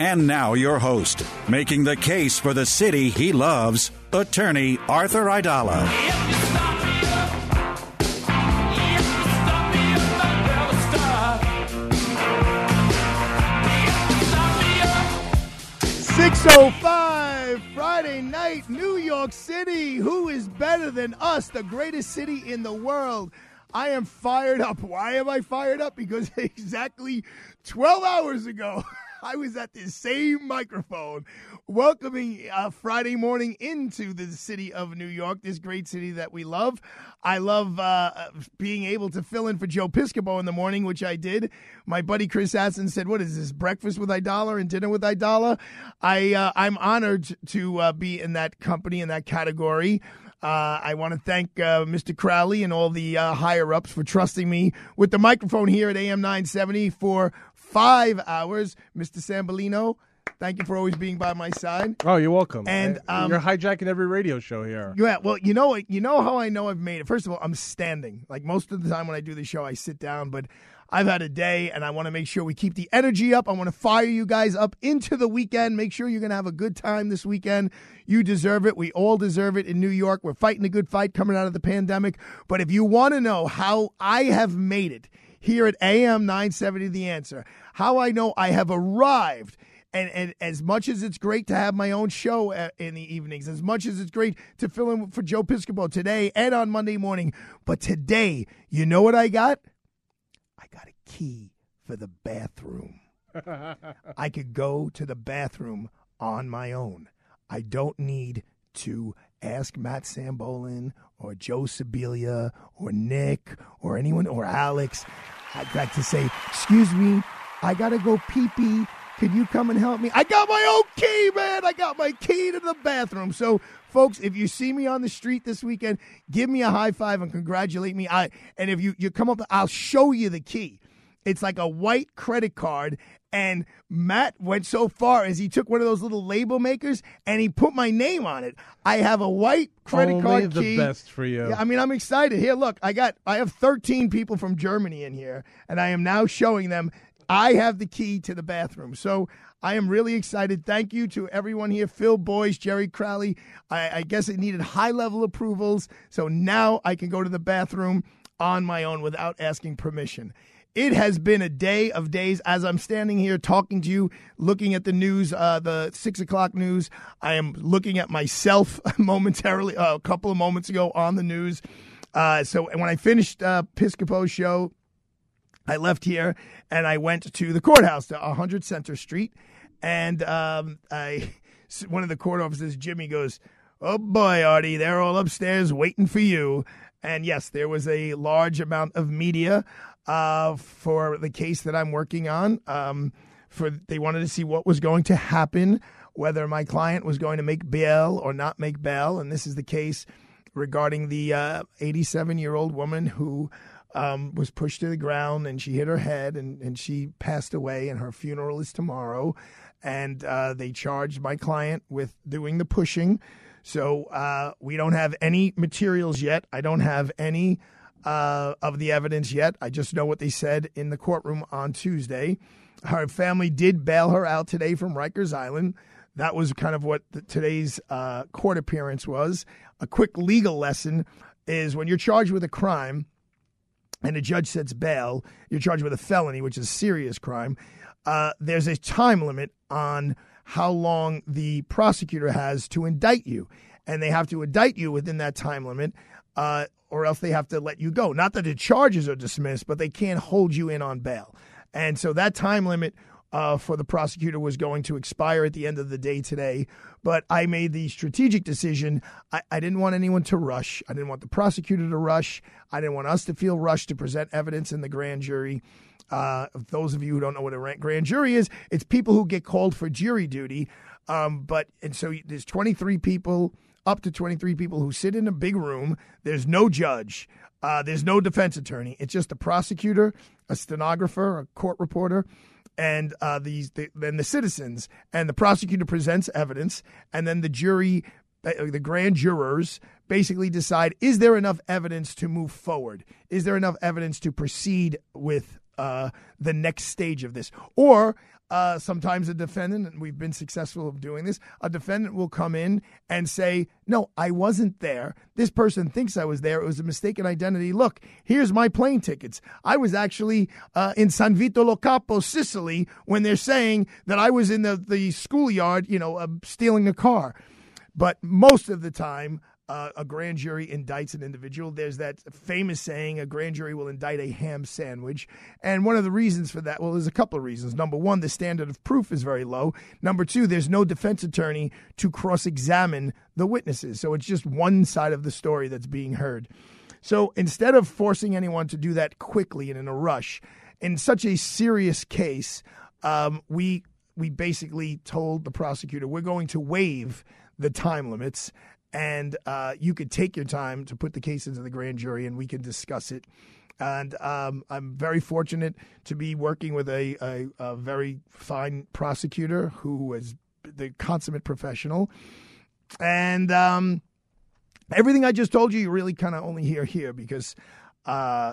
And now, your host, making the case for the city he loves, attorney Arthur Aidala. Six oh five Friday night, New York City. Who is better than us, the greatest city in the world? I am fired up. Why am I fired up? Because exactly 12 hours ago, I was at this same microphone welcoming uh, Friday morning into the city of New York, this great city that we love. I love uh, being able to fill in for Joe Piscopo in the morning, which I did. My buddy Chris Aston said, "What is this? Breakfast with Aidala and dinner with Aidala?" I uh, I'm honored to uh, be in that company in that category. Uh, I want to thank uh, Mr. Crowley and all the uh, higher ups for trusting me with the microphone here at AM 970 for five hours. Mr. Sambolino, thank you for always being by my side. Oh, you're welcome. And um, you're hijacking every radio show here. Yeah, well, you know what? You know how I know I've made it. First of all, I'm standing. Like most of the time when I do the show, I sit down, but I've had a day, and I want to make sure we keep the energy up. I want to fire you guys up into the weekend. Make sure you're going to have a good time this weekend. You deserve it. We all deserve it in New York. We're fighting a good fight coming out of the pandemic. But if you want to know how I have made it here at AM 970, The Answer, how I know I have arrived. And, and as much as it's great to have my own show uh, in the evenings, as much as it's great to fill in for Joe Piscopo today and on Monday morning, but today, you know what I got? I got a key for the bathroom. I could go to the bathroom on my own. I don't need to ask Matt Sambolin or Joe Sibilia or Nick or anyone or Alex. I'd like to say, excuse me, I gotta go pee pee. Can you come and help me? I got my own key, man. I got my key to the bathroom. So, folks, if you see me on the street this weekend, give me a high five and congratulate me. I and if you you come up, I'll show you the key. It's like a white credit card. And Matt went so far as he took one of those little label makers and he put my name on it. I have a white credit Only card the key. best for you. Yeah, I mean, I'm excited. Here, look, I got I have 13 people from Germany in here, and I am now showing them I have the key to the bathroom. So I am really excited. Thank you to everyone here, Phil Boyce, Jerry Crowley. I, I guess it needed high level approvals, so now I can go to the bathroom on my own without asking permission. It has been a day of days as I'm standing here talking to you, looking at the news, uh, the six o'clock news. I am looking at myself momentarily, uh, a couple of moments ago on the news. Uh, so when I finished uh, Piscopo's show, I left here and I went to the courthouse, to 100 Center Street, and um, I one of the court officers, Jimmy, goes, "Oh boy, Artie, they're all upstairs waiting for you." And yes, there was a large amount of media uh, for the case that I'm working on. Um, for they wanted to see what was going to happen, whether my client was going to make bail or not make bail, and this is the case regarding the 87 uh, year old woman who um, was pushed to the ground and she hit her head and, and she passed away, and her funeral is tomorrow. And uh, they charged my client with doing the pushing. So uh, we don't have any materials yet. I don't have any uh, of the evidence yet. I just know what they said in the courtroom on Tuesday. Her family did bail her out today from Rikers Island. That was kind of what the, today's uh, court appearance was. A quick legal lesson is when you're charged with a crime and a judge sets bail, you're charged with a felony, which is a serious crime. uh, there's a time limit on how long the prosecutor has to indict you. And they have to indict you within that time limit, uh, or else they have to let you go. Not that the charges are dismissed, but they can't hold you in on bail. And so that time limit uh, for the prosecutor was going to expire at the end of the day today. But I made the strategic decision. I, I, didn't want anyone to rush. I didn't want the prosecutor to rush. I didn't want us to feel rushed to present evidence in the grand jury. Uh, those of you who don't know what a grand jury is, it's people who get called for jury duty. Um, but and so there's 23 people, up to 23 people who sit in a big room. There's no judge. Uh, there's no defense attorney. It's just a prosecutor, a stenographer, a court reporter, and uh, these the, then the citizens. And the prosecutor presents evidence, and then the jury, uh, the grand jurors, basically decide: is there enough evidence to move forward? Is there enough evidence to proceed with uh, the next stage of this. Or uh, sometimes a defendant, and we've been successful of doing this, a defendant will come in and say, No, I wasn't there. This person thinks I was there. It was a mistaken identity. Look, here's my plane tickets. I was actually uh, in San Vito Lo Capo, Sicily, when they're saying that I was in the, the schoolyard, you know, uh, stealing a car. But most of the time, uh, a grand jury indicts an individual. There's that famous saying, a grand jury will indict a ham sandwich. And one of the reasons for that, well, there's a couple of reasons. Number one, the standard of proof is very low. Number two, there's no defense attorney to cross examine the witnesses. So it's just one side of the story that's being heard. So instead of forcing anyone to do that quickly and in a rush, in such a serious case, um, we we basically told the prosecutor we're going to waive the time limits and uh, you could take your time to put the case into the grand jury and we can discuss it. And um, I'm very fortunate to be working with a, a, a, very fine prosecutor who is the consummate professional. And um, everything I just told you, you really kind of only hear here because uh,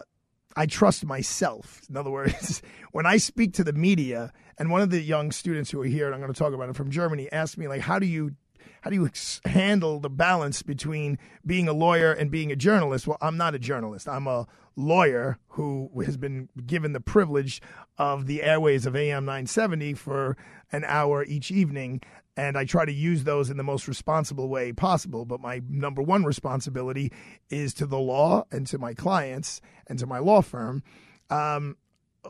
I trust myself. In other words, when I speak to the media, and one of the young students who are here, and I'm going to talk about it from Germany, asked me, like, how do you how do you handle the balance between being a lawyer and being a journalist? Well, I'm not a journalist. I'm a lawyer who has been given the privilege of the airways of AM 970 for an hour each evening. And I try to use those in the most responsible way possible. But my number one responsibility is to the law and to my clients and to my law firm. Um,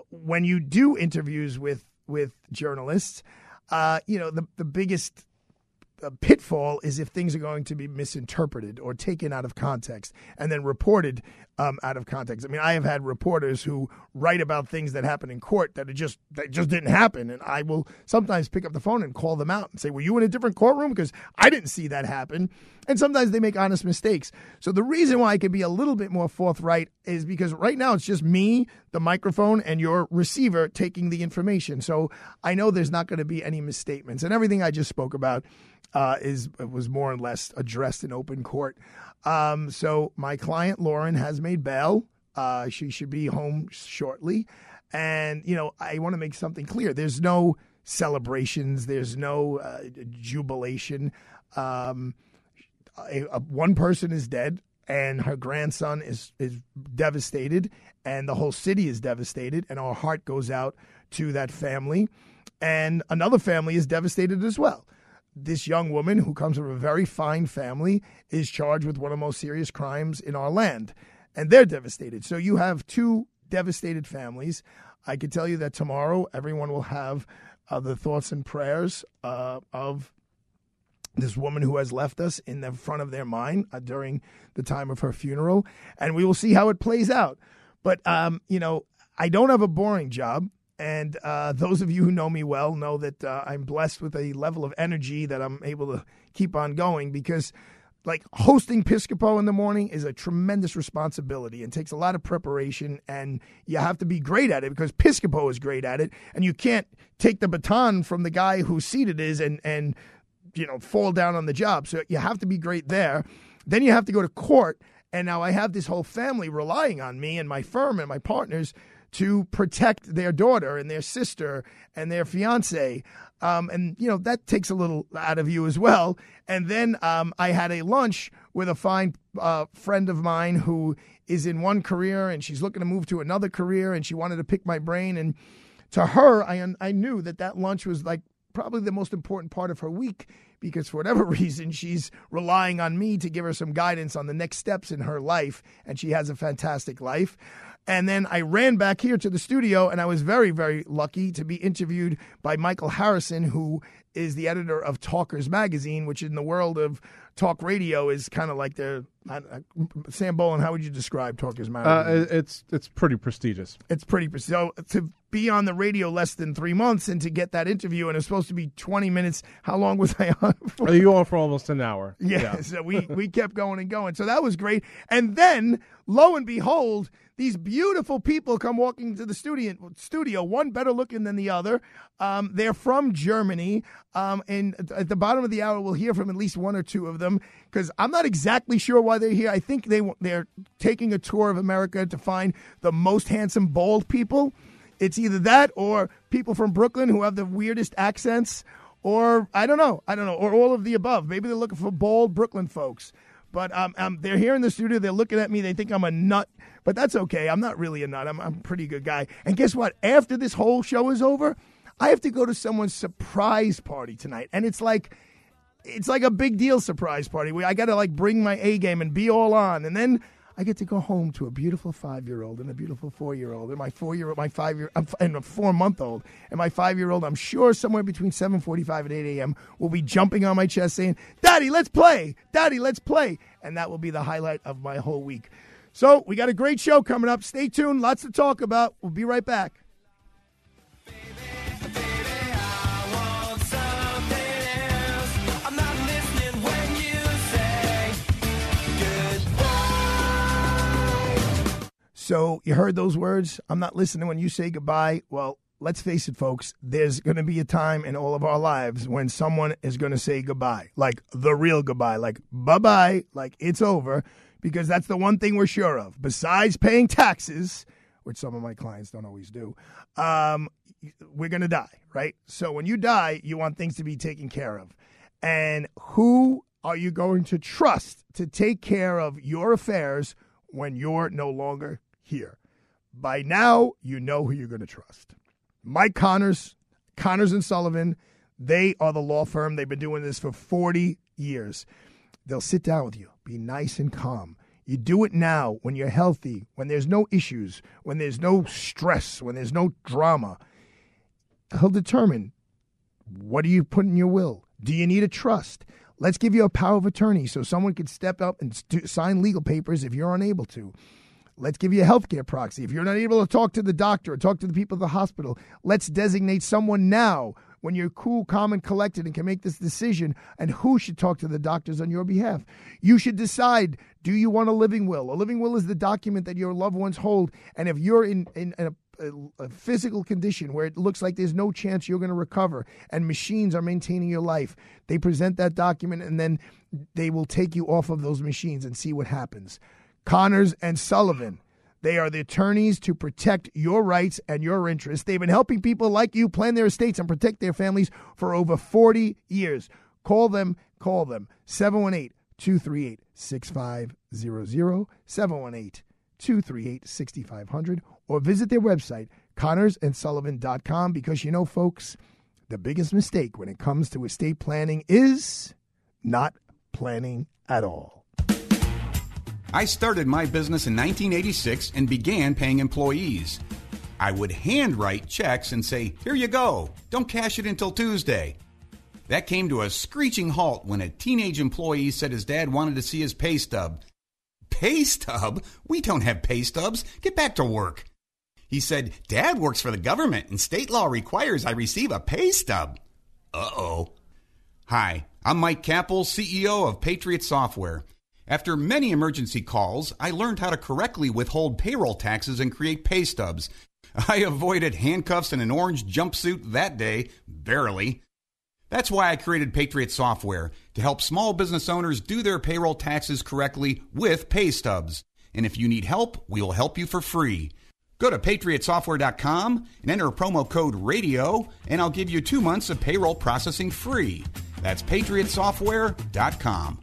when you do interviews with with journalists, uh, you know the the biggest pitfall is if things are going to be misinterpreted or taken out of context and then reported um, out of context. I mean, I have had reporters who write about things that happen in court that just that just didn't happen, and I will sometimes pick up the phone and call them out and say, "Were you in a different courtroom?" Because I didn't see that happen. And sometimes they make honest mistakes. So the reason why I can be a little bit more forthright is because right now it's just me, the microphone, and your receiver taking the information. So I know there's not going to be any misstatements, and everything I just spoke about uh, is was more or less addressed in open court. Um, so my client Lauren has made bail. Uh, she should be home shortly, and you know I want to make something clear. There's no celebrations. There's no uh, jubilation. Um, a, a, one person is dead, and her grandson is is devastated, and the whole city is devastated, and our heart goes out to that family, and another family is devastated as well this young woman who comes from a very fine family is charged with one of the most serious crimes in our land, and they're devastated. So you have two devastated families. I can tell you that tomorrow everyone will have uh, the thoughts and prayers uh, of this woman who has left us in the front of their mind uh, during the time of her funeral, and we will see how it plays out. But um, you know, I don't have a boring job. And uh, those of you who know me well know that uh, I'm blessed with a level of energy that I'm able to keep on going because, like, hosting Piscopo in the morning is a tremendous responsibility and takes a lot of preparation. And you have to be great at it because Piscopo is great at it. And you can't take the baton from the guy whose seat it is and, and, you know, fall down on the job. So you have to be great there. Then you have to go to court. And now I have this whole family relying on me and my firm and my partners to protect their daughter and their sister and their fiance. Um, and, you know, that takes a little out of you as well. And then um, I had a lunch with a fine uh, friend of mine who is in one career and she's looking to move to another career and she wanted to pick my brain. And to her, I I knew that that lunch was like probably the most important part of her week because for whatever reason she's relying on me to give her some guidance on the next steps in her life and she has a fantastic life and then I ran back here to the studio, and I was very, very lucky to be interviewed by Michael Harrison, who is the editor of Talkers Magazine, which in the world of talk radio is kind of like the uh, Sam Bolin. How would you describe Talkers uh, Magazine? Uh, it's it's pretty prestigious. It's pretty prestigious. So to be on the radio less than three months and to get that interview, and it's supposed to be twenty minutes. How long was I on? For? Are you on for almost an hour? Yeah. yeah. So we we kept going and going. So that was great. And then lo and behold these beautiful people come walking to the studio. Studio, one better looking than the other. Um, they're from Germany, um, and at the bottom of the hour, we'll hear from at least one or two of them because I'm not exactly sure why they're here. I think they they're taking a tour of America to find the most handsome bald people. It's either that or people from Brooklyn who have the weirdest accents, or I don't know, I don't know, or all of the above. Maybe they're looking for bald Brooklyn folks. But um, um, they're here in the studio. They're looking at me. They think I'm a nut, but that's okay. I'm not really a nut. I'm, I'm a pretty good guy. And guess what? After this whole show is over, I have to go to someone's surprise party tonight, and it's like it's like a big deal surprise party. I got to like bring my A game and be all on, and then I get to go home to a beautiful five year old and a beautiful four year old and my four year old, my five year, and a four month old and my five year old. I'm sure somewhere between seven forty five and eight a.m. will be jumping on my chest saying, "Daddy, let's play! Daddy, let's play!" And that will be the highlight of my whole week. So we got a great show coming up. Stay tuned. Lots to talk about. We'll be right back. So you heard those words. I'm not listening when you say goodbye. Well, let's face it, folks. There's going to be a time in all of our lives when someone is going to say goodbye, like the real goodbye, like bye bye, like it's over, because that's the one thing we're sure of. Besides paying taxes, which some of my clients don't always do, um, we're going to die, right? So when you die, you want things to be taken care of. And who are you going to trust to take care of your affairs when you're no longer here. By now, you know who you're going to trust. Mike Connors, Connors and Sullivan, they are the law firm. They've been doing this for 40 years. They'll sit down with you, be nice and calm. You do it now when you're healthy, when there's no issues, when there's no stress, when there's no drama. He'll determine what do you put in your will? Do you need a trust? Let's give you a power of attorney so someone can step up and st- sign legal papers if you're unable to. Let's give you a healthcare proxy. If you're not able to talk to the doctor or talk to the people at the hospital, let's designate someone now when you're cool, calm, and collected and can make this decision and who should talk to the doctors on your behalf. You should decide do you want a living will? A living will is the document that your loved ones hold. And if you're in, in, in a, a, a physical condition where it looks like there's no chance you're going to recover and machines are maintaining your life, they present that document and then they will take you off of those machines and see what happens. Connors and Sullivan. They are the attorneys to protect your rights and your interests. They've been helping people like you plan their estates and protect their families for over 40 years. Call them, call them 718 238 6500, 718 238 6500, or visit their website, connorsandsullivan.com, because you know, folks, the biggest mistake when it comes to estate planning is not planning at all. I started my business in 1986 and began paying employees. I would handwrite checks and say, Here you go, don't cash it until Tuesday. That came to a screeching halt when a teenage employee said his dad wanted to see his pay stub. Pay stub? We don't have pay stubs. Get back to work. He said, Dad works for the government and state law requires I receive a pay stub. Uh oh. Hi, I'm Mike Kappel, CEO of Patriot Software. After many emergency calls, I learned how to correctly withhold payroll taxes and create pay stubs. I avoided handcuffs and an orange jumpsuit that day, barely. That's why I created Patriot Software to help small business owners do their payroll taxes correctly with pay stubs. And if you need help, we will help you for free. Go to patriotsoftware.com and enter promo code RADIO, and I'll give you two months of payroll processing free. That's patriotsoftware.com.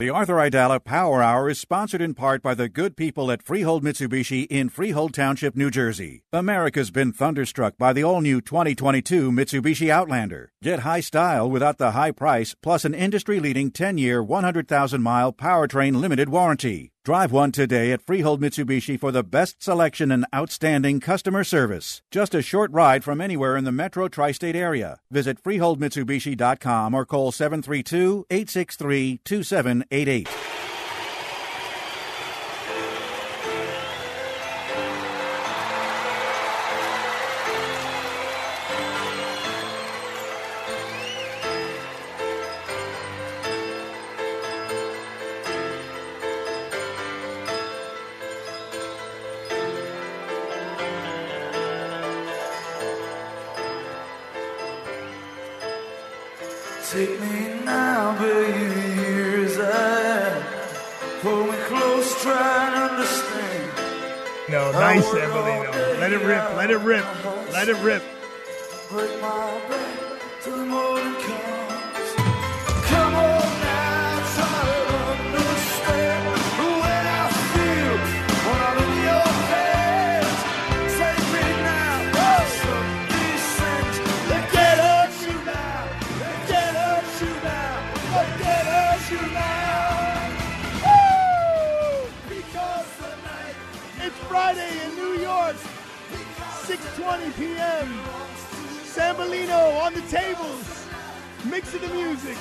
The Arthur Aidala Power Hour is sponsored in part by the good people at Freehold Mitsubishi in Freehold Township, New Jersey. America's been thunderstruck by the all new 2022 Mitsubishi Outlander. Get high style without the high price, plus an industry leading 10 year, 100,000 mile powertrain limited warranty. Drive one today at Freehold Mitsubishi for the best selection and outstanding customer service. Just a short ride from anywhere in the metro tri state area. Visit FreeholdMitsubishi.com or call 732 863 2788. Nice, Evelino. Let it rip. Let it rip. Let it rip. 6:20 p.m. Sambolino on the tables, mixing the music.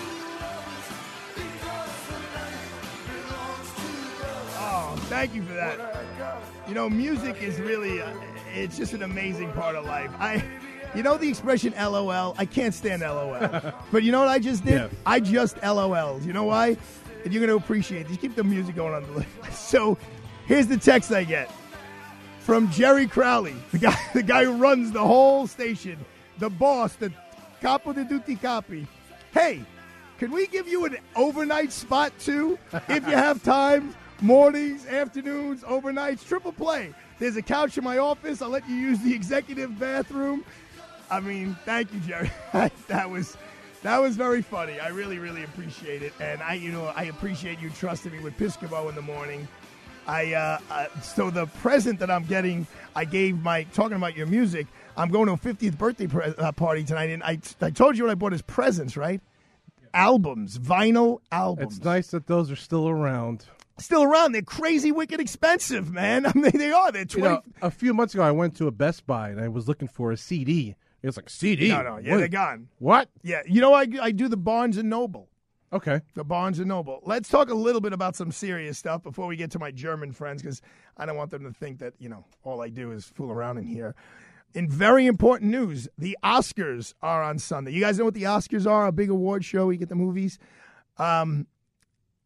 Oh, thank you for that. You know, music is really, uh, it's just an amazing part of life. I, you know the expression LOL? I can't stand LOL. but you know what I just did? Yeah. I just LOL'd. You know why? And you're going to appreciate Just Keep the music going on the list. So here's the text I get from Jerry Crowley, the guy, the guy who runs the whole station, the boss, the capo de tutti capi. Hey, can we give you an overnight spot too? if you have time, mornings, afternoons, overnights, triple play. There's a couch in my office. I'll let you use the executive bathroom. I mean, thank you, Jerry. that was that was very funny. I really, really appreciate it, and I, you know, I appreciate you trusting me with Piscopo in the morning. I uh, uh, so the present that I'm getting, I gave my talking about your music. I'm going to a 50th birthday pre- uh, party tonight, and I I told you what I bought as presents, right? Albums, vinyl albums. It's nice that those are still around. Still around. They're crazy, wicked expensive, man. I mean, they are. They're You 20. know, a few months ago, I went to a Best Buy and I was looking for a CD. It was like CD. no, no, yeah, What? they're gone. What? Yeah, you know, I I do the Barnes and Noble. Okay. the Barnes and Noble. Let's talk a little bit about some serious stuff before we get to my German friends because I don't want them to think that you know all I do is fool around in here. In very important news, the Oscars are on Sunday. You guys know what the Oscars are? A big award show. We get the movies. Um,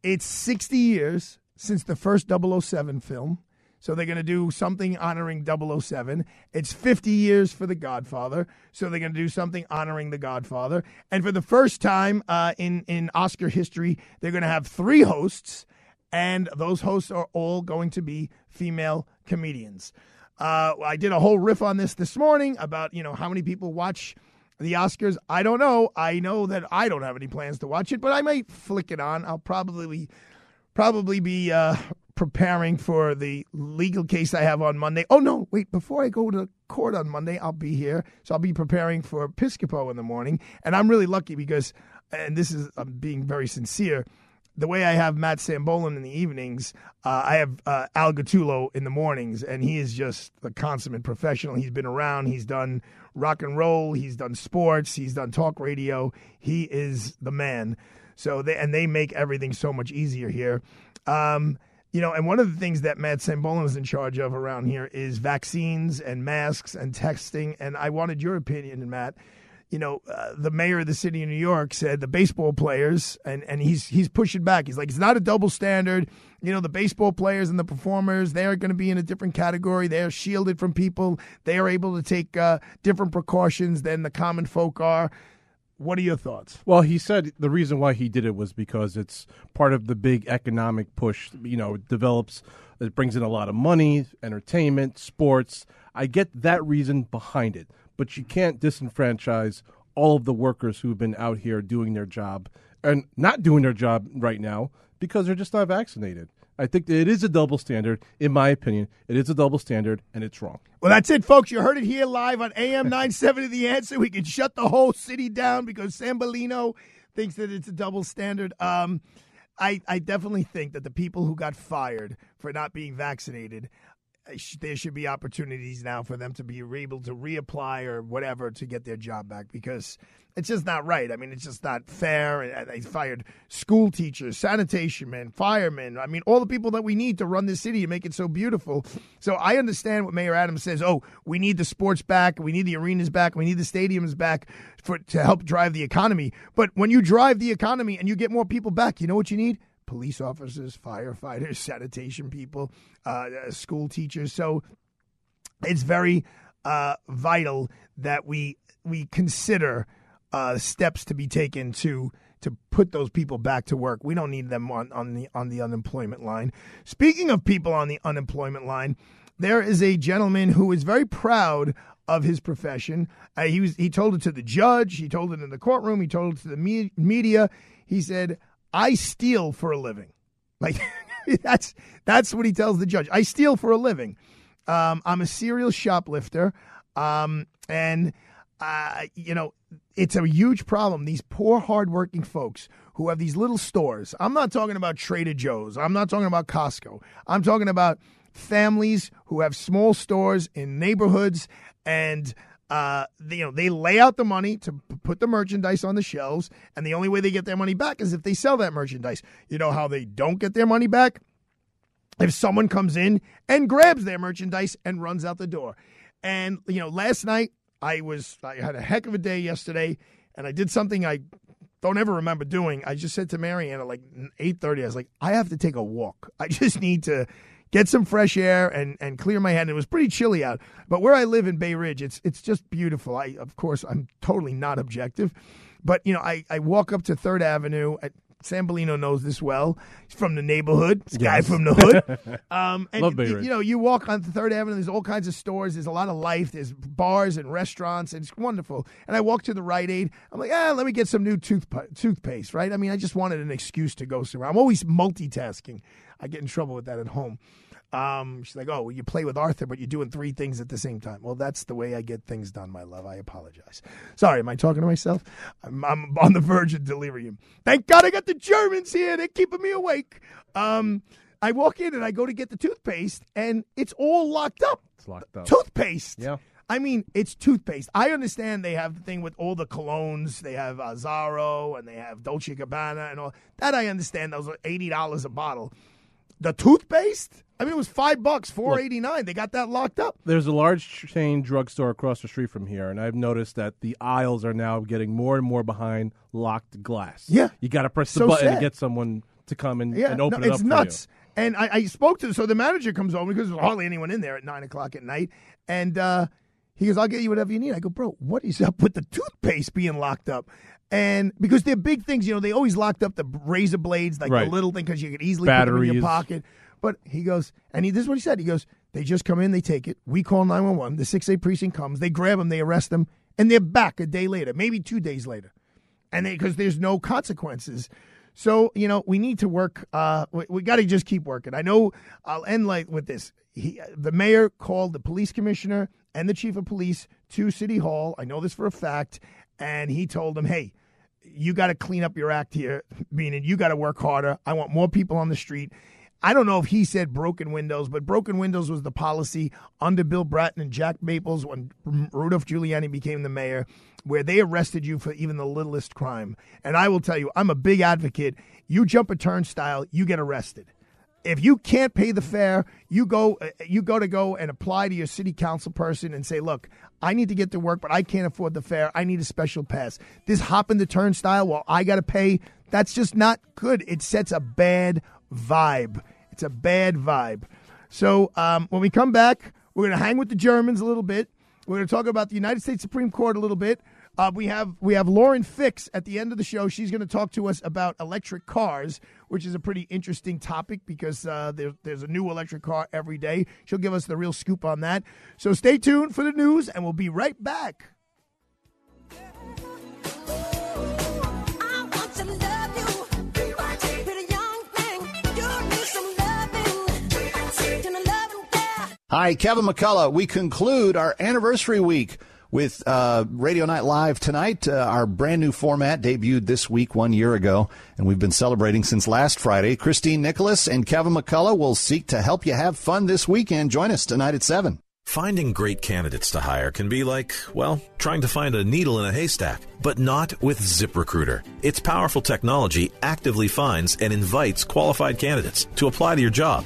it's 60 years since the first 007 film. So they're going to do something honoring 007. It's 50 years for The Godfather. So they're going to do something honoring The Godfather. And for the first time uh, in, in Oscar history, they're going to have three hosts, and those hosts are all going to be female comedians. Uh, I did a whole riff on this this morning about, you know, how many people watch the Oscars. I don't know. I know that I don't have any plans to watch it, but I might flick it on. I'll probably probably be uh, preparing for the legal case I have on Monday. Oh no, wait! Before I go to court on Monday, I'll be here, so I'll be preparing for Piscopo in the morning. And I'm really lucky because, and this is I'm being very sincere. The way I have Matt Sambolin in the evenings, uh, I have uh, Al Gattulo in the mornings, and he is just the consummate professional. He's been around. He's done rock and roll. He's done sports. He's done talk radio. He is the man. So they and they make everything so much easier here. Um, you know, and one of the things that Matt Sambolin is in charge of around here is vaccines and masks and testing. And I wanted your opinion, Matt. You know, uh, the mayor of the city of New York said the baseball players, and, and he's he's pushing back. He's like, it's not a double standard. You know, the baseball players and the performers, they are going to be in a different category. They are shielded from people. They are able to take uh, different precautions than the common folk are. What are your thoughts? Well, he said the reason why he did it was because it's part of the big economic push. You know, it develops, it brings in a lot of money, entertainment, sports. I get that reason behind it, but you can't disenfranchise all of the workers who've been out here doing their job and not doing their job right now because they're just not vaccinated. I think it is a double standard, in my opinion. It is a double standard, and it's wrong. Well, that's it, folks. You heard it here live on AM 970 The Answer. We can shut the whole city down because Sambolino thinks that it's a double standard. Um, I, I definitely think that the people who got fired for not being vaccinated, Uh, there should be opportunities now for them to be able to reapply or whatever to get their job back because it's just not right. I mean, it's just not fair. They fired school teachers, sanitation men, firemen. I mean, all the people that we need to run this city and make it so beautiful. So I understand what Mayor Adams says. Oh, we need the sports back. We need the arenas back. We need the stadiums back for to help drive the economy. But when you drive the economy and you get more people back, you know what you need? Police officers, firefighters, sanitation people, uh, school teachers. So it's very uh, vital that we we consider uh, steps to be taken to to put those people back to work. We don't need them on, on the on the unemployment line. Speaking of people on the unemployment line, there is a gentleman who is very proud of his profession. Uh, he was he told it to the judge. He told it in the courtroom. He told it to the me- media. He said, "I steal for a living." Like that's that's what he tells the judge. I steal for a living. Um, I'm a serial shoplifter, um, and uh, you know it's a huge problem. These poor, hardworking folks who have these little stores. I'm not talking about Trader Joe's. I'm not talking about Costco. I'm talking about families who have small stores in neighborhoods and. Uh, they, you know, they lay out the money to put the merchandise on the shelves, and the only way they get their money back is if they sell that merchandise. You know how they don't get their money back? if someone comes in and grabs their merchandise and runs out the door. And you know, last night I was I had a heck of a day yesterday, and I did something I don't ever remember doing. I just said to Marianne at like eight thirty, I was like, I have to take a walk. I just need to get some fresh air and, and clear my head. And it was pretty chilly out, but where I live in Bay Ridge, it's it's just beautiful. I of course I'm totally not objective, but you know I, I walk up to Third Avenue. At, Sambolino knows this well. He's from the neighborhood. This guy from the hood. Um, and Love Bay you, Ridge. you know, you walk on Third Avenue. There's all kinds of stores. There's a lot of life. There's bars and restaurants. And it's wonderful. And I walk to the Rite Aid. I'm like, ah, let me get some new tooth toothpaste. Right? I mean, I just wanted an excuse to go somewhere. I'm always multitasking. I get in trouble with that at home. Um, she's like, oh, well, you play with Arthur, but you're doing three things at the same time. Well, that's the way I get things done, my love. I apologize. Sorry, am I talking to myself? I'm, I'm on the verge of delirium. Thank God I got the Germans here. They're keeping me awake. Um, I walk in and I go to get the toothpaste, and it's all locked up. It's locked up. Toothpaste. Yeah. I mean, it's toothpaste. I understand they have the thing with all the colognes. They have uh, Zaro and they have Dolce Gabbana and all that. I understand. Those are eighty dollars a bottle. The toothpaste. I mean, it was five bucks, four eighty nine. They got that locked up. There's a large chain drugstore across the street from here, and I've noticed that the aisles are now getting more and more behind locked glass. Yeah. you got to press the So button sad. to get someone to come and, Yeah, and open no, it it's up nuts. for And I, I spoke to so the manager comes over because there's hardly anyone in there at nine o'clock at night, and uh, he goes, "I'll get you whatever you need." I go, "Bro, what is up with the toothpaste being locked up?" And because they're big things, you know, they always locked up the razor blades, like the little thing, because you could easily put them in your pocket. But he goes, and he, this is what he said. He goes, "They just come in, they take it. We call nine one one. The 6A precinct comes, they grab them, they arrest them, and they're back a day later, maybe two days later." and because there's no consequences. So you know we need to work. Uh, we, we got to just keep working. I know. I'll end like with this. He, the mayor called the police commissioner and the chief of police to City Hall. I know this for a fact, and he told them, "Hey, you got to clean up your act here. Meaning you got to work harder. I want more people on the street." I don't know if he said broken windows, but broken windows was the policy under Bill Bratton and Jack Maples when Rudolph Giuliani became the mayor, where they arrested you for even the littlest crime. And I will tell you, I'm a big advocate. You jump a turnstile, you get arrested. If you can't pay the fare, you go uh, you go to go and apply to your city council person and say, "Look, I need to get to work, but I can't afford the fare. I need a special pass." This hop in the turnstile while I got to pay, that's just not good. It sets a bad vibe. It's a bad vibe. So um, when we come back, we're going to hang with the Germans a little bit. We're going to talk about the United States Supreme Court a little bit. Uh, we have we have Lauren Fix at the end of the show. She's going to talk to us about electric cars, which is a pretty interesting topic because uh, there, there's a new electric car every day. She'll give us the real scoop on that. So stay tuned for the news, and we'll be right back. Hi, Kevin McCullough. We conclude our anniversary week with uh, Radio Night Live tonight. Uh, our brand new format debuted this week one year ago, and we've been celebrating since last Friday. Christine Nicholas and Kevin McCullough will seek to help you have fun this weekend. Join us tonight at 7. Finding great candidates to hire can be like, well, trying to find a needle in a haystack, but not with ZipRecruiter. Its powerful technology actively finds and invites qualified candidates to apply to your job.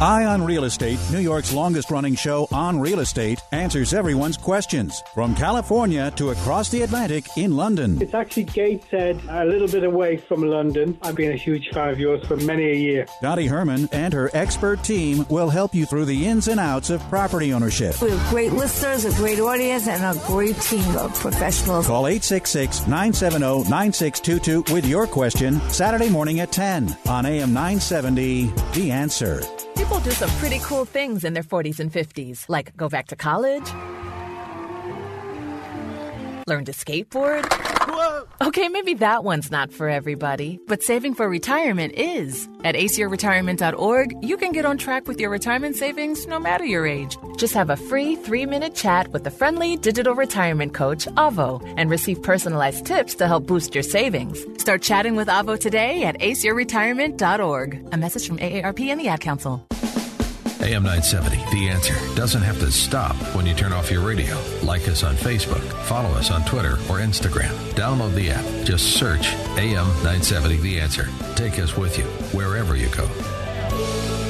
Ion Real Estate, New York's longest running show on real estate, answers everyone's questions from California to across the Atlantic in London. It's actually Gateshead, a little bit away from London. I've been a huge fan of yours for many a year. Dottie Herman and her expert team will help you through the ins and outs of property ownership. We have great listeners, a great audience, and a great team of professionals. Call 866 970 9622 with your question Saturday morning at 10 on AM 970. The answer. People do some pretty cool things in their 40s and 50s, like go back to college, learn to skateboard. Okay, maybe that one's not for everybody, but saving for retirement is. At aceyourretirement.org, you can get on track with your retirement savings no matter your age. Just have a free three minute chat with the friendly digital retirement coach, Avo, and receive personalized tips to help boost your savings. Start chatting with Avo today at aceyourretirement.org. A message from AARP and the Ad Council. AM 970, The Answer, doesn't have to stop when you turn off your radio. Like us on Facebook, follow us on Twitter or Instagram. Download the app. Just search AM 970, The Answer. Take us with you wherever you go.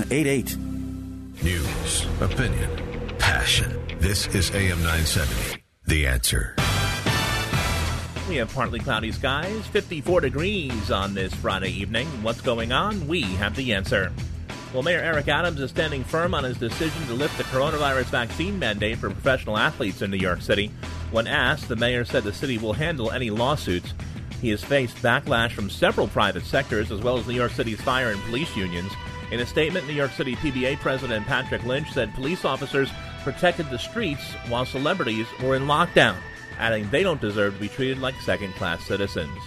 2788. News, opinion, passion. This is AM 970, The Answer. We have partly cloudy skies, 54 degrees on this Friday evening. What's going on? We have the answer. Well, Mayor Eric Adams is standing firm on his decision to lift the coronavirus vaccine mandate for professional athletes in New York City. When asked, the mayor said the city will handle any lawsuits. He has faced backlash from several private sectors as well as New York City's fire and police unions. In a statement, New York City PBA President Patrick Lynch said police officers protected the streets while celebrities were in lockdown, adding they don't deserve to be treated like second class citizens.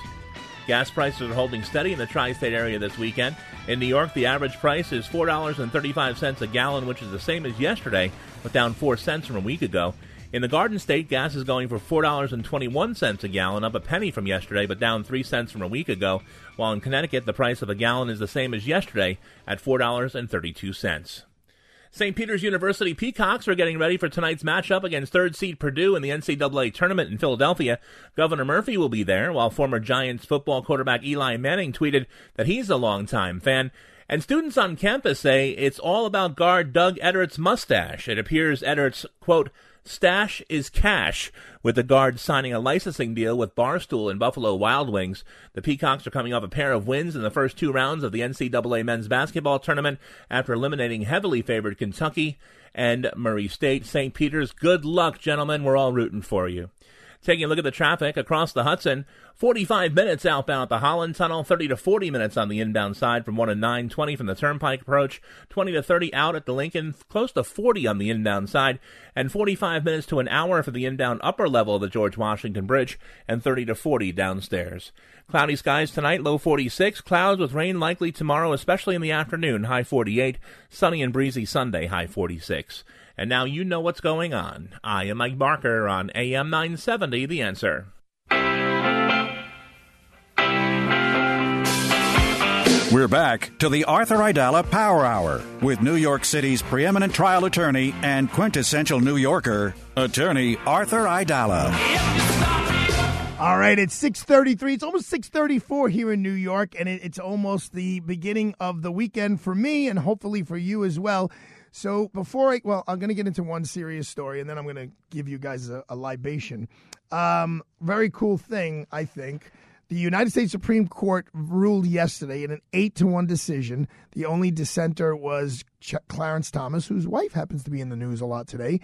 Gas prices are holding steady in the tri state area this weekend. In New York, the average price is $4.35 a gallon, which is the same as yesterday, but down 4 cents from a week ago. In the Garden State, gas is going for $4.21 a gallon, up a penny from yesterday, but down 3 cents from a week ago. While in Connecticut, the price of a gallon is the same as yesterday at $4.32. St. Peter's University Peacocks are getting ready for tonight's matchup against third seed Purdue in the NCAA tournament in Philadelphia. Governor Murphy will be there, while former Giants football quarterback Eli Manning tweeted that he's a longtime fan. And students on campus say it's all about guard Doug Edert's mustache. It appears Edert's, quote, Stash is cash, with the guard signing a licensing deal with Barstool and Buffalo Wild Wings. The Peacocks are coming off a pair of wins in the first two rounds of the NCAA men's basketball tournament after eliminating heavily favored Kentucky and Murray State. St. Peter's, good luck, gentlemen. We're all rooting for you. Taking a look at the traffic across the Hudson, 45 minutes outbound at the Holland Tunnel, 30 to 40 minutes on the inbound side from 1 to 9, 20 from the Turnpike approach, 20 to 30 out at the Lincoln, close to 40 on the inbound side, and 45 minutes to an hour for the inbound upper level of the George Washington Bridge, and 30 to 40 downstairs. Cloudy skies tonight, low 46. Clouds with rain likely tomorrow, especially in the afternoon, high 48. Sunny and breezy Sunday, high 46. And now you know what's going on. I am Mike Barker on AM 970, The Answer. We're back to the Arthur Aidala Power Hour with New York City's preeminent trial attorney and quintessential New Yorker, attorney Arthur Aidala. All right, it's 6:33. It's almost 6:34 here in New York and it, it's almost the beginning of the weekend for me and hopefully for you as well. So before I well, I'm going to get into one serious story and then I'm going to give you guys a, a libation. Um, very cool thing, I think. The United States Supreme Court ruled yesterday in an 8 to 1 decision. The only dissenter was Ch- Clarence Thomas, whose wife happens to be in the news a lot today.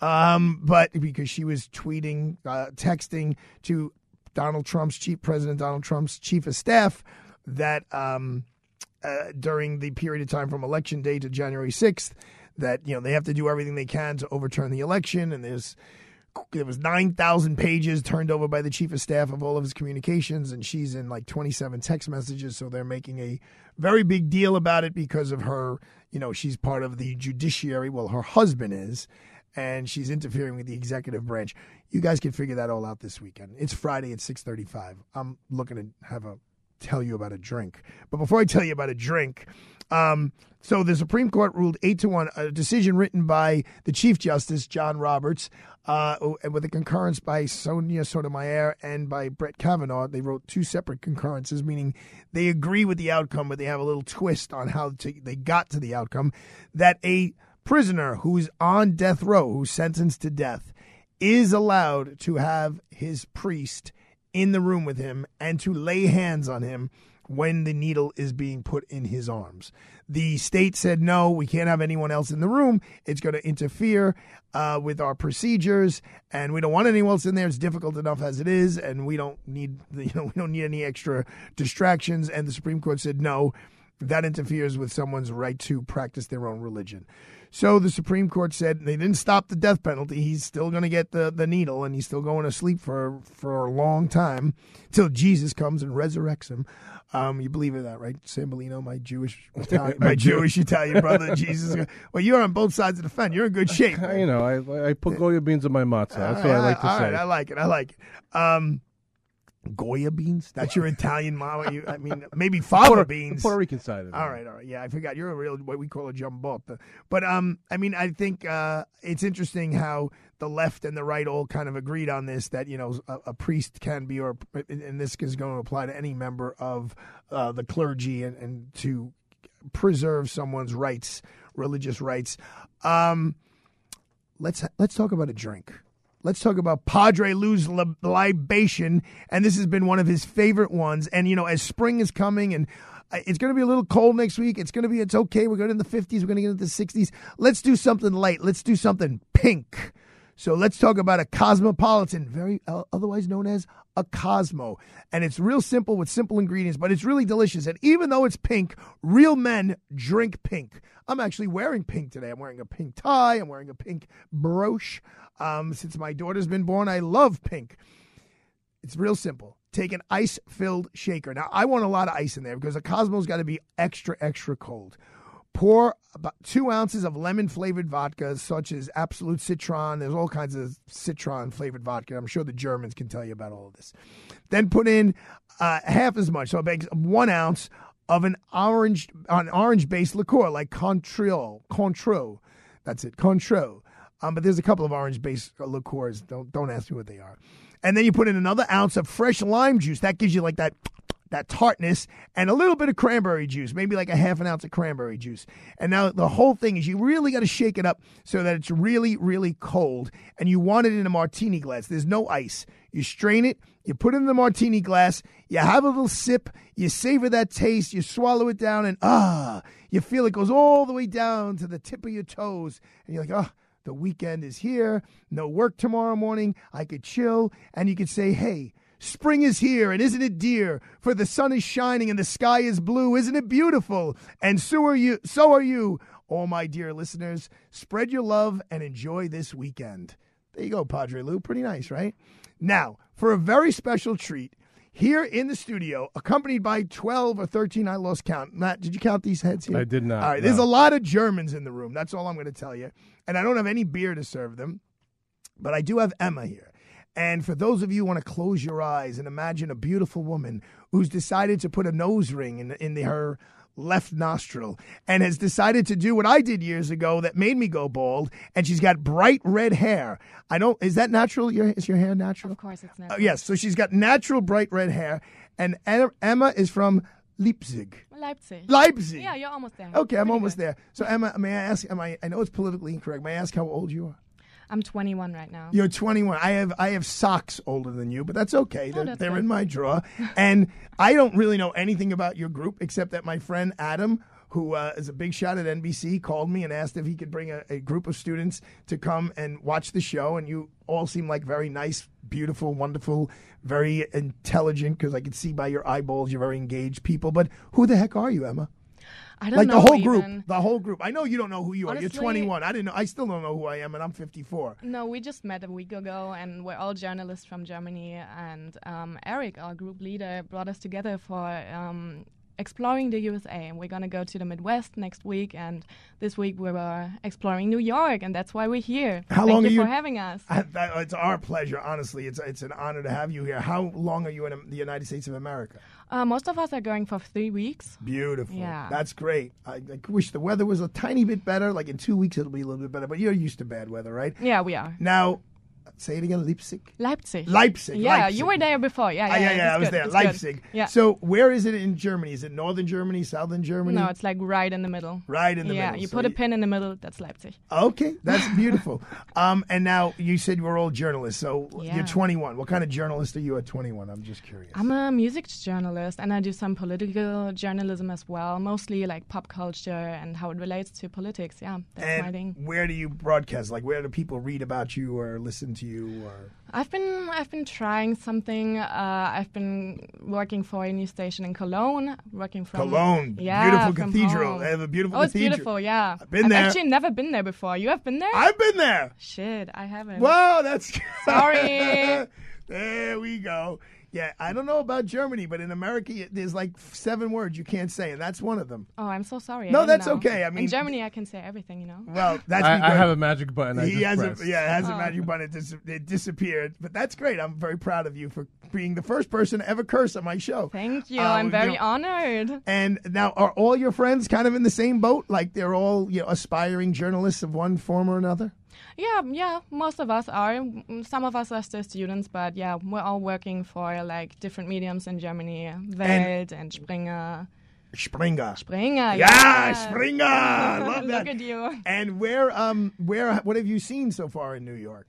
Um, but because she was tweeting, uh, texting to Donald Trump's chief President Donald Trump's chief of staff that um, uh, during the period of time from election day to January 6th that you know they have to do everything they can to overturn the election and there's there was 9,000 pages turned over by the chief of staff of all of his communications, and she's in like 27 text messages. So they're making a very big deal about it because of her. You know, she's part of the judiciary. Well, her husband is, and she's interfering with the executive branch. You guys can figure that all out this weekend. It's Friday at 6:35. I'm looking to have a tell you about a drink, but before I tell you about a drink. Um, so the Supreme Court ruled eight to one, a decision written by the Chief Justice John Roberts, uh, with a concurrence by Sonia Sotomayor and by Brett Kavanaugh. They wrote two separate concurrences, meaning they agree with the outcome, but they have a little twist on how to, they got to the outcome. That a prisoner who's on death row, who's sentenced to death, is allowed to have his priest in the room with him and to lay hands on him when the needle is being put in his arms. The state said, no, we can't have anyone else in the room. It's going to interfere uh, with our procedures, and we don't want anyone else in there. It's difficult enough as it is, and we don't need, you know, we don't need any extra distractions. And the Supreme Court said, no, that interferes with someone's right to practice their own religion. So the Supreme Court said they didn't stop the death penalty. He's still going to get the, the needle, and he's still going to sleep for for a long time till Jesus comes and resurrects him. Um, you believe in that, right, Sambolino, my Jewish, Italian, my Jewish Italian brother, Jesus? Well, you're on both sides of the fence. You're in good shape. You know, I I put Goya beans in my matzah. That's what I like to All say. right, I like it. I like it. Um, Goya beans? That's your Italian mama. You, I mean, maybe fava Puerto- beans. Puerto Rican side of it. All right, all right. Yeah, I forgot. You're a real what we call a jambota. But um, I mean, I think uh, it's interesting how the left and the right all kind of agreed on this. That you know, a, a priest can be, or and this is going to apply to any member of uh, the clergy, and, and to preserve someone's rights, religious rights. Um, let's let's talk about a drink. Let's talk about Padre Lou's libation, and this has been one of his favorite ones. And you know, as spring is coming, and uh, it's going to be a little cold next week. It's going to be it's okay. We're going in the fifties. We're going to get into the sixties. Let's do something light. Let's do something pink. So let's talk about a cosmopolitan, very uh, otherwise known as a Cosmo. And it's real simple with simple ingredients, but it's really delicious. And even though it's pink, real men drink pink. I'm actually wearing pink today. I'm wearing a pink tie. I'm wearing a pink brooch. Um, since my daughter's been born, I love pink. It's real simple. Take an ice filled shaker. Now, I want a lot of ice in there because a Cosmo's got to be extra, extra cold. Pour about two ounces of lemon flavored vodka, such as Absolut Citron. There's all kinds of citron flavored vodka. I'm sure the Germans can tell you about all of this. Then put in uh, half as much, so it one ounce of an orange, an orange based liqueur like Cointreau. Cointreau. That's it, Cointreau. Um, but there's a couple of orange based liqueurs. Don't don't ask me what they are. And then you put in another ounce of fresh lime juice. That gives you like that that tartness and a little bit of cranberry juice, maybe like a half an ounce of cranberry juice. And now the whole thing is you really got to shake it up so that it's really, really cold. And you want it in a martini glass. There's no ice. You strain it, you put it in the martini glass, you have a little sip, you savor that taste, you swallow it down, and ah, you feel it goes all the way down to the tip of your toes. And you're like, oh, the weekend is here. No work tomorrow morning. I could chill. And you could say, hey, Spring is here, and isn't it dear? For the sun is shining and the sky is blue. Isn't it beautiful? And so are you. So are you. All my dear listeners, spread your love and enjoy this weekend. There you go, Padre Lou. Pretty nice, right? Now, for a very special treat, here in the studio, accompanied by 12 or 13, I lost count. Matt, did you count these heads here? I did not, All right, there's a lot of Germans in the room. That's all I'm going to tell you. And I don't have any beer to serve them, but I do have Emma here. And for those of you who want to close your eyes and imagine a beautiful woman who's decided to put a nose ring in, in the, her left nostril and has decided to do what I did years ago that made me go bald. And she's got bright red hair. I don't. Is that natural? Your is your hair natural? Of course, it's Uh, natural. yes. So she's got natural bright red hair, and Emma is from Leipzig. Leipzig. Leipzig. Yeah, you're almost there. Okay, I'm Pretty almost good. there. So Emma, may I ask? Am I? I know it's politically incorrect. May I ask how old you are? I'm 21 right now. You're 21. I have I have socks older than you, but that's okay. They're, Oh, that's they're good. in my drawer, and I don't really know anything about your group except that my friend Adam, who uh, is a big shot at NBC, called me and asked if he could bring a, a group of students to come and watch the show. And you all seem like very nice, beautiful, wonderful, very intelligent. Because I can see by your eyeballs you're very engaged people. But who the heck are you, Emma? I don't like the whole even. group, the whole group. I know you don't know who you are. You're 21. I didn't know. I still don't know who I am, and I'm 54. No, we just met a week ago, and we're all journalists from Germany. And um, Eric, our group leader, brought us together for um, exploring the USA. And we're gonna go to the Midwest next week, and this week we were exploring New York, and that's why we're here. How Thank long you are you for having us? I, it's our pleasure. Honestly, it's it's an honor to have you here. How long are you in the United States of America? Uh, most of us are going for three weeks. Beautiful. Yeah. That's great. I, I wish the weather was a tiny bit better. Like in two weeks, it'll be a little bit better. But you're used to bad weather, right? Yeah, we are. Now, say it again. Leipzig. Leipzig. Leipzig. Yeah, Leipzig. you were there before. Yeah, Ah, yeah, yeah, yeah. I was good, there. that's good. Leipzig. Yeah. So where is it in Germany? Is it northern Germany, southern Germany? No, it's like right in the middle. Right in the yeah, middle. Yeah, you So put a pin in the middle. That's Leipzig. Okay, that's beautiful. um, and now you said you were all journalists. So Yeah. you're 21. What kind of journalist are you at 21? I'm just curious. I'm a music journalist and I do some political journalism as well, mostly like pop culture and how it relates to politics. Yeah, that's my and thing. where do you broadcast? Like, where do people read about you or listen to you? Or I've been I've been trying something. Uh, I've been working for a new station in Cologne, working from Cologne, Yeah, beautiful cathedral. home. They have a beautiful cathedral. Oh, it's cathedral. beautiful. Yeah, I've been I've there. actually never been there before. You have been there? I've been there. Shit, I haven't. Wow, that's Sorry. there we go. Yeah, I don't know about Germany, but in America, there's like seven words you can't say, and that's one of them. Oh, I'm so sorry. No, that's know. okay. I mean- in Germany, I can say everything. You know. Well, that's I- I have a magic button I he just has pressed. a yeah, it has a Oh. magic button. It, dis- it disappeared, but that's great. I'm very proud of you for being the first person to ever curse on my show. Thank you. Um, I'm you very know- honored. And now, are all your friends kind of in the same boat? Like they're all you know aspiring journalists of one form or another? Yeah, yeah. Most of us are. Some of us are still students, but yeah, we're all working for like different mediums in Germany, Welt and, Springer. Springer. Springer. Yeah, yeah. Springer. Love Look that. at you. And where um where what have you seen so far in New York?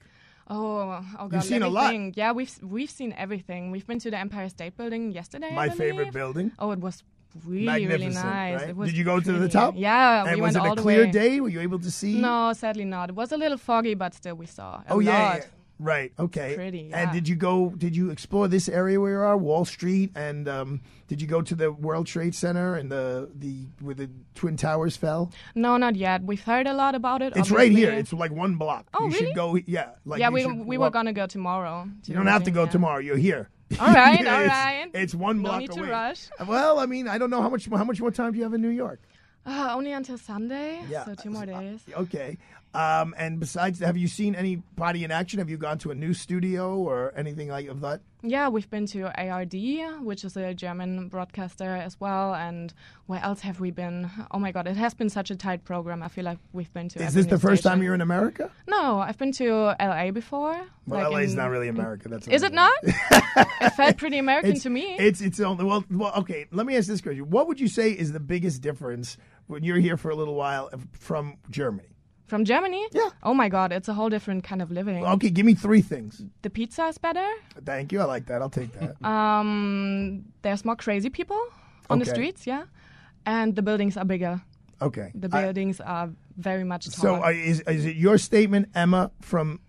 Oh, oh God! You've seen let a lot. Yeah, we've we've seen everything. We've been to the Empire State Building yesterday. My favorite building. Oh, it was really really nice. right? Did you go to the top? Yeah, And we was went it all a the clear way. day? Were you able to see? No, sadly not. It was a little foggy, but still we saw. Oh yeah, yeah. Right. Okay. Pretty, And did you go? Did you explore this area where you are, Wall Street? And um, did you go to the World Trade Center and the the where the twin towers fell? No, not yet. We've heard a lot about it. It's right here. It's like one block. Oh, you really? should go. Yeah. Like yeah, we we were gonna go tomorrow. You don't have to go yeah. tomorrow. You're here. All right, all right. It's one No block need to rush. Well, I mean, I don't know how much how much more time do you have in New York? Uh, only until Sunday. Yeah. So two more days. Okay. Um, and besides, have you seen anybody in action? Have you gone to a new studio or anything like of that? Yeah, we've been to ARD, which is a German broadcaster as well. And where else have we been? Oh my God, it has been such a tight program. I feel like we've been to. Is this the first time you're in America? No, I've been to LA before. Well, like LA's in- not really America. That's Is it not? it felt pretty American it's, to me. It's it's only well, well. Okay, let me ask this question: What would you say is the biggest difference when you're here for a little while from Germany? From Germany? Yeah. Oh my God, it's a whole different kind of living. Okay, give me three things. The pizza is better. Thank you. I like that. I'll take that. Um, there's more crazy people on the streets, yeah, and the buildings are bigger. Okay. The I- buildings are very much so uh, is is it your statement, Emma from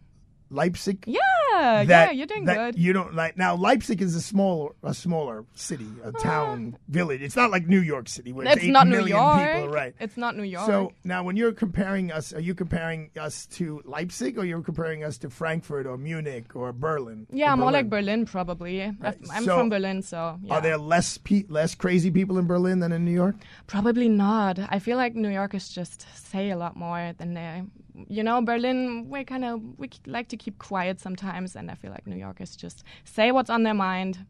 Leipzig? yeah, yeah, that- you're doing good. You don't like now. Leipzig is a smaller, a smaller city, a uh, town, village. It's not like New York City where it's, It's not New York. people, right? It's not New York. So now, when you're comparing us, are you comparing us to Leipzig, or you're comparing us to Frankfurt or Munich or Berlin? yeah, Or more Berlin? like Berlin probably. I've- I'm So, from Berlin, so yeah. Are there less pe- less crazy people in Berlin than in New York? Probably not. I feel like New Yorkers just say a lot more than they. You know, Berlin, we kind of we like to keep quiet sometimes, and I feel like New Yorkers just say what's on their mind.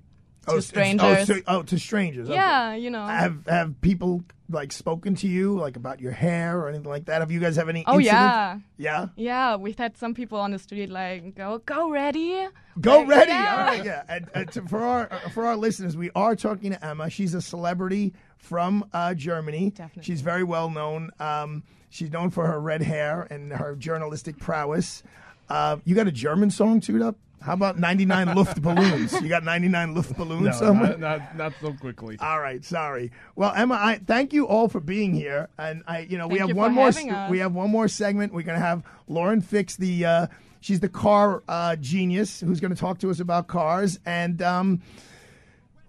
to s- strangers. Oh, so- oh, to strangers. okay. Yeah, you know. Have have people like spoken to you like about your hair or anything like that? Have you guys have any? Oh yeah. Yeah. Yeah, we've had some people on the street like go go ready. Go Like, ready. yeah. All right, yeah. And, and to, for our for our listeners, we are talking to Emma. She's a celebrity from uh, Germany. Definitely. She's very well known. Um, she's known for her red hair and her journalistic prowess. Uh, you got a German song tuned up? How about 99 Luftballons? You got 99 Luftballons No, somewhere? not, not, not so quickly. All right, sorry. Well, Emma, I thank you all for being here, and I, you know, we have one more. us. We have one more segment. We're gonna have Lauren Fix the. Uh, she's the car uh, genius who's gonna talk to us about cars, and um,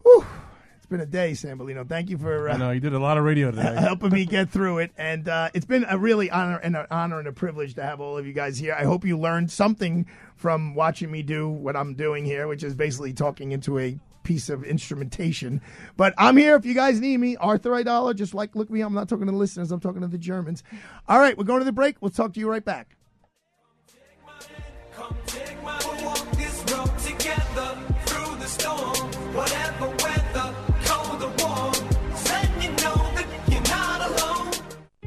whew, it's been a day, Sambolino. Thank you for. Uh, I know you did a lot of radio today. helping me get through it. And uh, it's been a really honor and an honor and a privilege to have all of you guys here. I hope you learned something from watching me do what I'm doing here, which is basically talking into a piece of instrumentation. But I'm here if you guys need me. Arthur Aidala, just like look me. I'm not talking to the listeners, I'm talking to the Germans. All right, we're going to the break. We'll talk to you right back.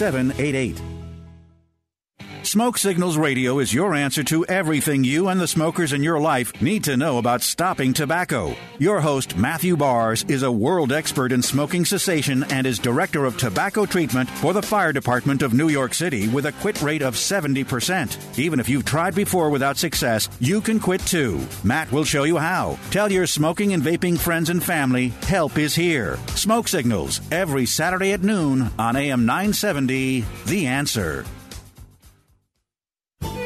2788. Smoke Signals Radio is your answer to everything you and the smokers in your life need to know about stopping tobacco. Your host, Matthew Bars, is a world expert in smoking cessation and is director of tobacco treatment for the Fire Department of New York City with a quit rate of 70%. Even if you've tried before without success, you can quit too. Matt will show you how. Tell your smoking and vaping friends and family help is here. Smoke Signals, every Saturday at noon on AM 970, The Answer.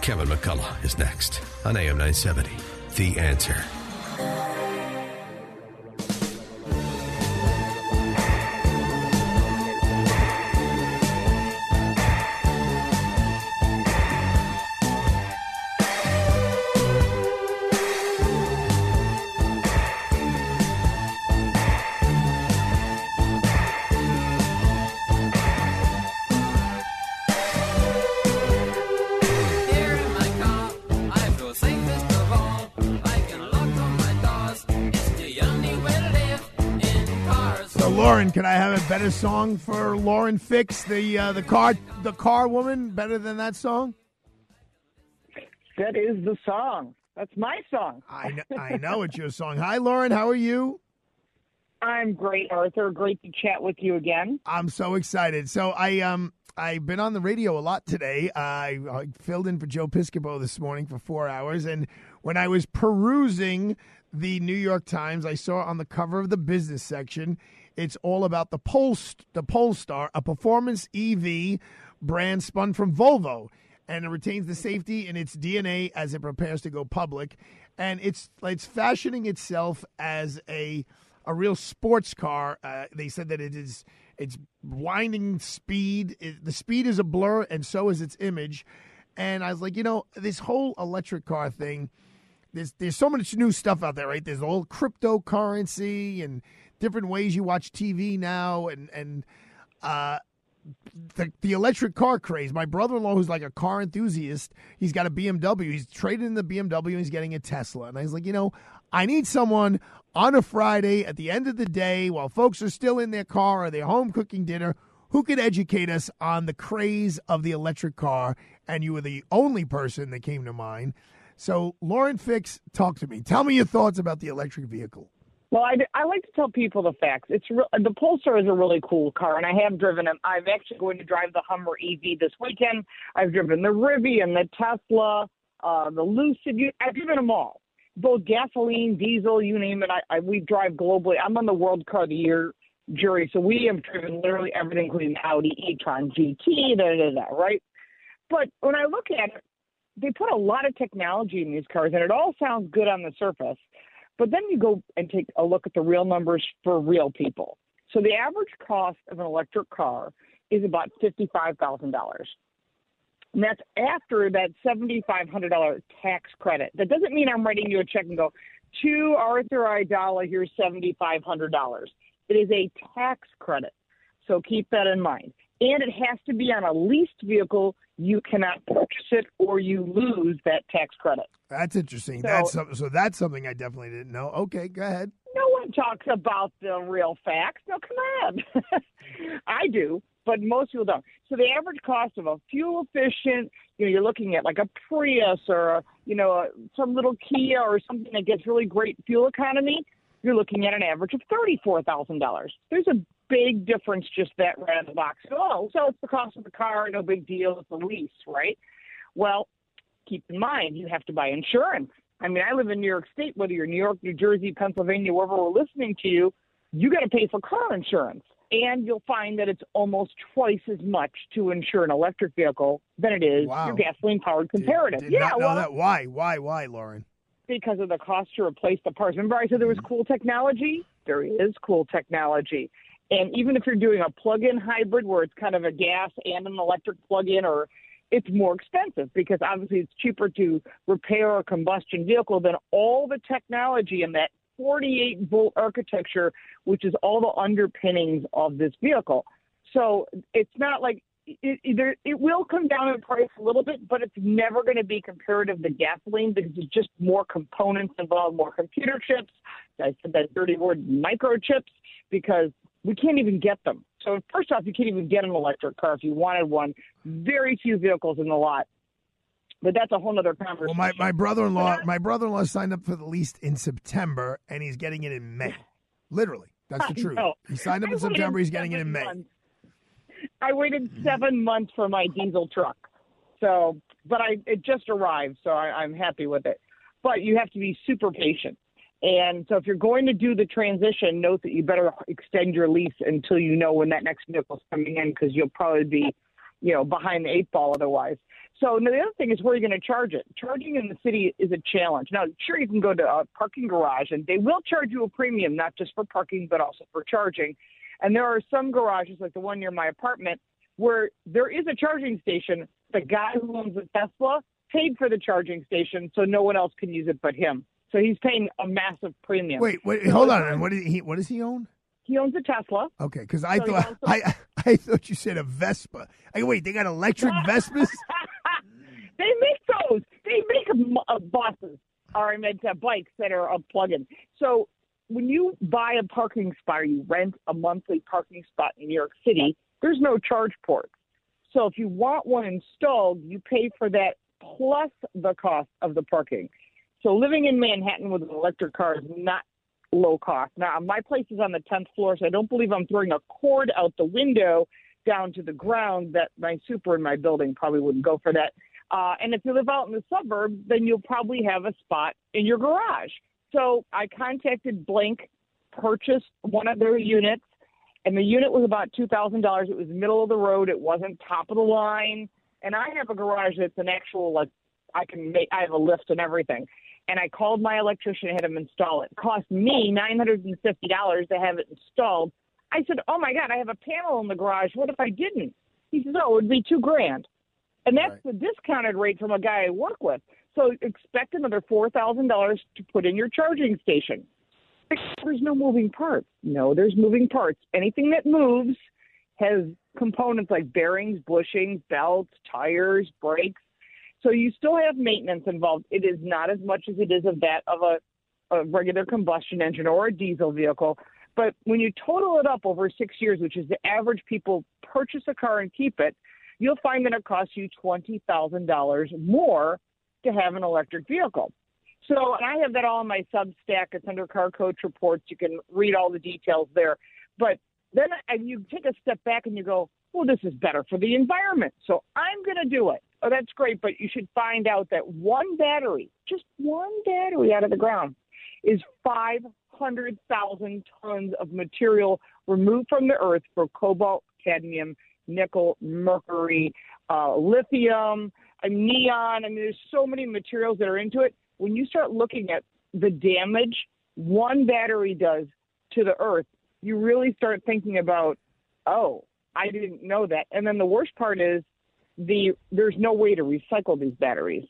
Kevin McCullough is next on AM 970. The answer. Can I have a better song for Lauren Fix the uh, the car the car woman? Better than that song? That is the song. That's my song. I know, I know it's your song. Hi, Lauren. How are you? I'm great, Arthur. Great to chat with you again. I'm so excited. So I um I've been on the radio a lot today. I, I filled in for Joe Piscopo this morning for four hours, and when I was perusing the New York Times, I saw on the cover of the business section, it's all about the Polst the Polestar, a performance EV brand spun from Volvo, and it retains the safety in its DNA as it prepares to go public, and it's it's fashioning itself as a a real sports car. Uh, they said that it is it's winding speed. It, the speed is a blur, and so is its image. And I was like, you know, this whole electric car thing. There's there's so much new stuff out there, right? There's the whole cryptocurrency and different ways you watch TV now, and and uh, the the electric car craze. My brother in law, who's like a car enthusiast, he's got a BMW. He's traded in the BMW and he's getting a Tesla. And I was like, you know, I need someone on a Friday at the end of the day while folks are still in their car or they're home cooking dinner who could educate us on the craze of the electric car. And you were the only person that came to mind. So, Lauren Fix, talk to me. Tell me your thoughts about the electric vehicle. Well, I, I like to tell people the facts. It's re- the Polestar is a really cool car, and I have driven it. I'm actually going to drive the Hummer EV this weekend. I've driven the Rivian, the Tesla, uh, the Lucid. I've driven them all, both gasoline, diesel, you name it. I, I we drive globally. I'm on the World Car of the Year jury, so we have driven literally everything, including Audi e-tron GT, da da da. Right, but when I look at it, they put a lot of technology in these cars, and it all sounds good on the surface. But then you go and take a look at the real numbers for real people. So the average cost of an electric car is about $55,000. And that's after that $7,500 tax credit. That doesn't mean I'm writing you a check and go, to Arthur Aidala, here's $7,500. It is a tax credit. So keep that in mind. And it has to be on a leased vehicle. You cannot purchase it or you lose that tax credit. That's interesting. So- that's some, so that's something I definitely didn't know. Okay, go ahead. No one talks about the real facts. No, come on. I do, but most people don't. So the average cost of a fuel efficient, you know, you're looking at like a Prius or a, you know, a, some little Kia or something that gets really great fuel economy. You're looking at an average of thirty-four thousand dollars. There's a big difference just that right out of the box. Oh, so it's the cost of the car, no big deal. It's a lease, right? Well, keep in mind you have to buy insurance. I mean, I live in New York State. Whether you're New York, New Jersey, Pennsylvania, wherever we're listening to you, you got to pay for car insurance. And you'll find that it's almost twice as much to insure an electric vehicle than it is Wow. your gasoline powered comparative. Did yeah, not know well, that. Why? Why? Why, Lauren? because of the cost to replace the parts. Remember, I said there was Mm-hmm. cool technology? There is cool technology. And even if you're doing a plug in hybrid where it's kind of a gas and an electric plug in, or it's more expensive because obviously it's cheaper to repair a combustion vehicle than all the technology in that 48 volt architecture, which is all the underpinnings of this vehicle. So it's not like it, it, there- it will come down in price a little bit, but it's never going to be comparative to gasoline because it's just more components involved, more computer chips. I said that dirty word, microchips, because we can't even get them. So first off, you can't even get an electric car if you wanted one. Very few vehicles in the lot. But that's a whole other conversation. Well, my, my brother-in-law, my brother-in-law signed up for the lease in September, and he's getting it in May. Literally, that's the truth. He signed up I in September. He's getting it in May. months. I waited mm-hmm. seven months for my diesel truck. So, but I it just arrived, so I, I'm happy with it. But you have to be super patient. And so, if you're going to do the transition, note that you better extend your lease until you know when that next vehicle's coming in, because you'll probably be, you know, behind the eight ball otherwise. So now the other thing is where you're going to charge it. Charging in the city is a challenge. Now, sure, you can go to a parking garage, and they will charge you a premium, not just for parking, but also for charging. And there are some garages, like the one near my apartment, where there is a charging station. The guy who owns the Tesla paid for the charging station, so no one else can use it but him. So he's paying a massive premium. Wait, wait, hold on. what he? What does he own? He owns a Tesla. Okay, because I So thought also- I I thought you said a Vespa. I, wait, they got electric Vespas? They make those. They make uh, buses, Are I meant uh, bikes that are a plug-in. So when you buy a parking spot or you rent a monthly parking spot in New York City, there's no charge port. So if you want one installed, you pay for that plus the cost of the parking. So living in Manhattan with an electric car is not low cost. Now my place is on the tenth floor, so I don't believe I'm throwing a cord out the window down to the ground that my super in my building probably wouldn't go for that. Uh, and if you live out in the suburbs, then you'll probably have a spot in your garage. So I contacted Blink, purchased one of their units, and the unit was about two thousand dollars. It was middle of the road. It wasn't top of the line. And I have a garage that's an actual like I can make. I have a lift and everything. And I called my electrician and had him install it. It cost me nine hundred and fifty dollars to have it installed. I said, "Oh my God, I have a panel in the garage. What if I didn't?" He said, "No, oh, it would be two grand." And that's the discounted rate from a guy I work with. So expect another four thousand dollars to put in your charging station. There's no moving parts. No, there's moving parts. Anything that moves has components like bearings, bushings, belts, tires, brakes. So you still have maintenance involved. It is not as much as it is of that of a, a regular combustion engine or a diesel vehicle. But when you total it up over six years, which is the average people purchase a car and keep it, you'll find that it costs you twenty thousand dollars more to have an electric vehicle. So, and I have that all in my Substack. It's under Car Coach Reports. You can read all the details there. But then you take a step back and you go, well, this is better for the environment. So I'm going to do it. Oh, that's great. But you should find out that one battery, just one battery out of the ground, is 500,000 tons of material removed from the earth for cobalt, cadmium, nickel, mercury, uh, lithium, uh, neon. I mean, there's so many materials that are into it. When you start looking at the damage one battery does to the earth, you really start thinking about, oh, I didn't know that. And then the worst part is the there's no way to recycle these batteries.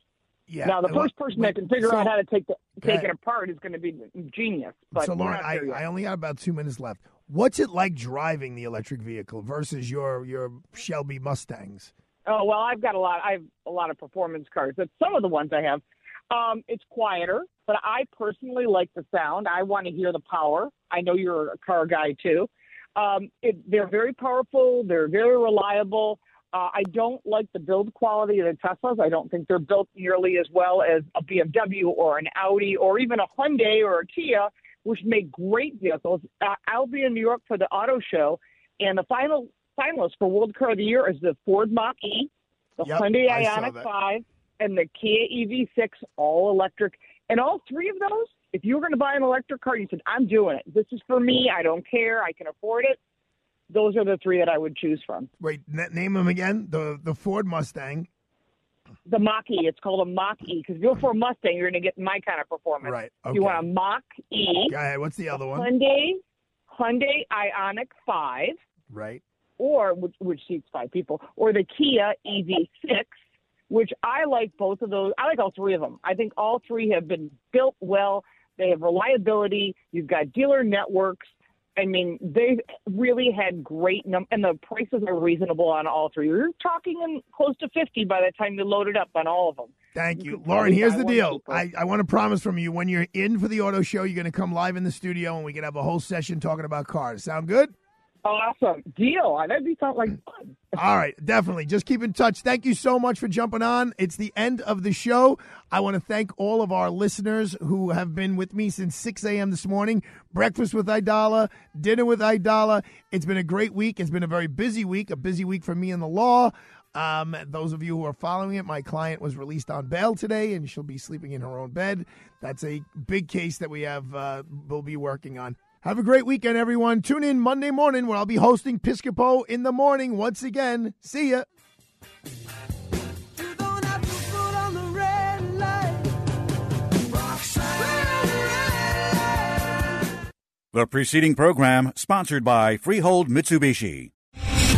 Yeah. Now the Well, first person wait, that can figure so- out how to take the, take ahead. it apart is going to be genius. But so, Lauren, I. I only got about two minutes left. What's it like driving the electric vehicle versus your your Shelby Mustangs? Oh well, I've got a lot. I have a lot of performance cars. That's some of the ones I have. Um, it's quieter, but I personally like the sound. I want to hear the power. I know you're a car guy too. Um, it, they're very powerful. They're very reliable. Uh, I don't like the build quality of the Teslas. I don't think they're built nearly as well as a BMW or an Audi or even a Hyundai or a Kia, which make great vehicles. Uh, I'll be in New York for the auto show, and the final finalist for World Car of the Year is the Ford Mach E, the Yep, Hyundai I saw Ioniq 5, and the Kia EV6, all electric. And all three of those, if you were going to buy an electric car, you said, I'm doing it. This is for me. I don't care. I can afford it. Those are the three that I would choose from. Wait, n- name them again. The the Ford Mustang. The Mach E. It's called a Mach E because if you go for a Mustang, you're going to get my kind of performance. Right, If You want a Mach E. Go ahead. What's the other one? Hyundai, Hyundai Ioniq 5, Right. or which, which seats five people, or the Kia EV6, which I like both of those. I like all three of them. I think all three have been built well. They have reliability. You've got dealer networks. I mean, they've really had great num- and the prices are reasonable on all three. You're talking in close to fifty by the time you load it up on all of them. Thank you, could Lauren. Here's the deal. I, I want to promise from you when you're in for the auto show, you're going to come live in the studio and we can have a whole session talking about cars. Sound good? Awesome deal. That'd be sound like fun. All right, definitely. Just keep in touch. Thank you so much for jumping on. It's the end of the show. I want to thank all of our listeners who have been with me since 6 a.m. this morning. Breakfast with Aidala, dinner with Aidala. It's been a great week. It's been a very busy week, a busy week for me in the law. Um, those of you who are following it, my client was released on bail today, and she'll be sleeping in her own bed. That's a big case that we have. Uh, we'll be working on. Have a great weekend, everyone. Tune in Monday morning where I'll be hosting Piscopo in the morning once again. See ya. The preceding program sponsored by Freehold Mitsubishi.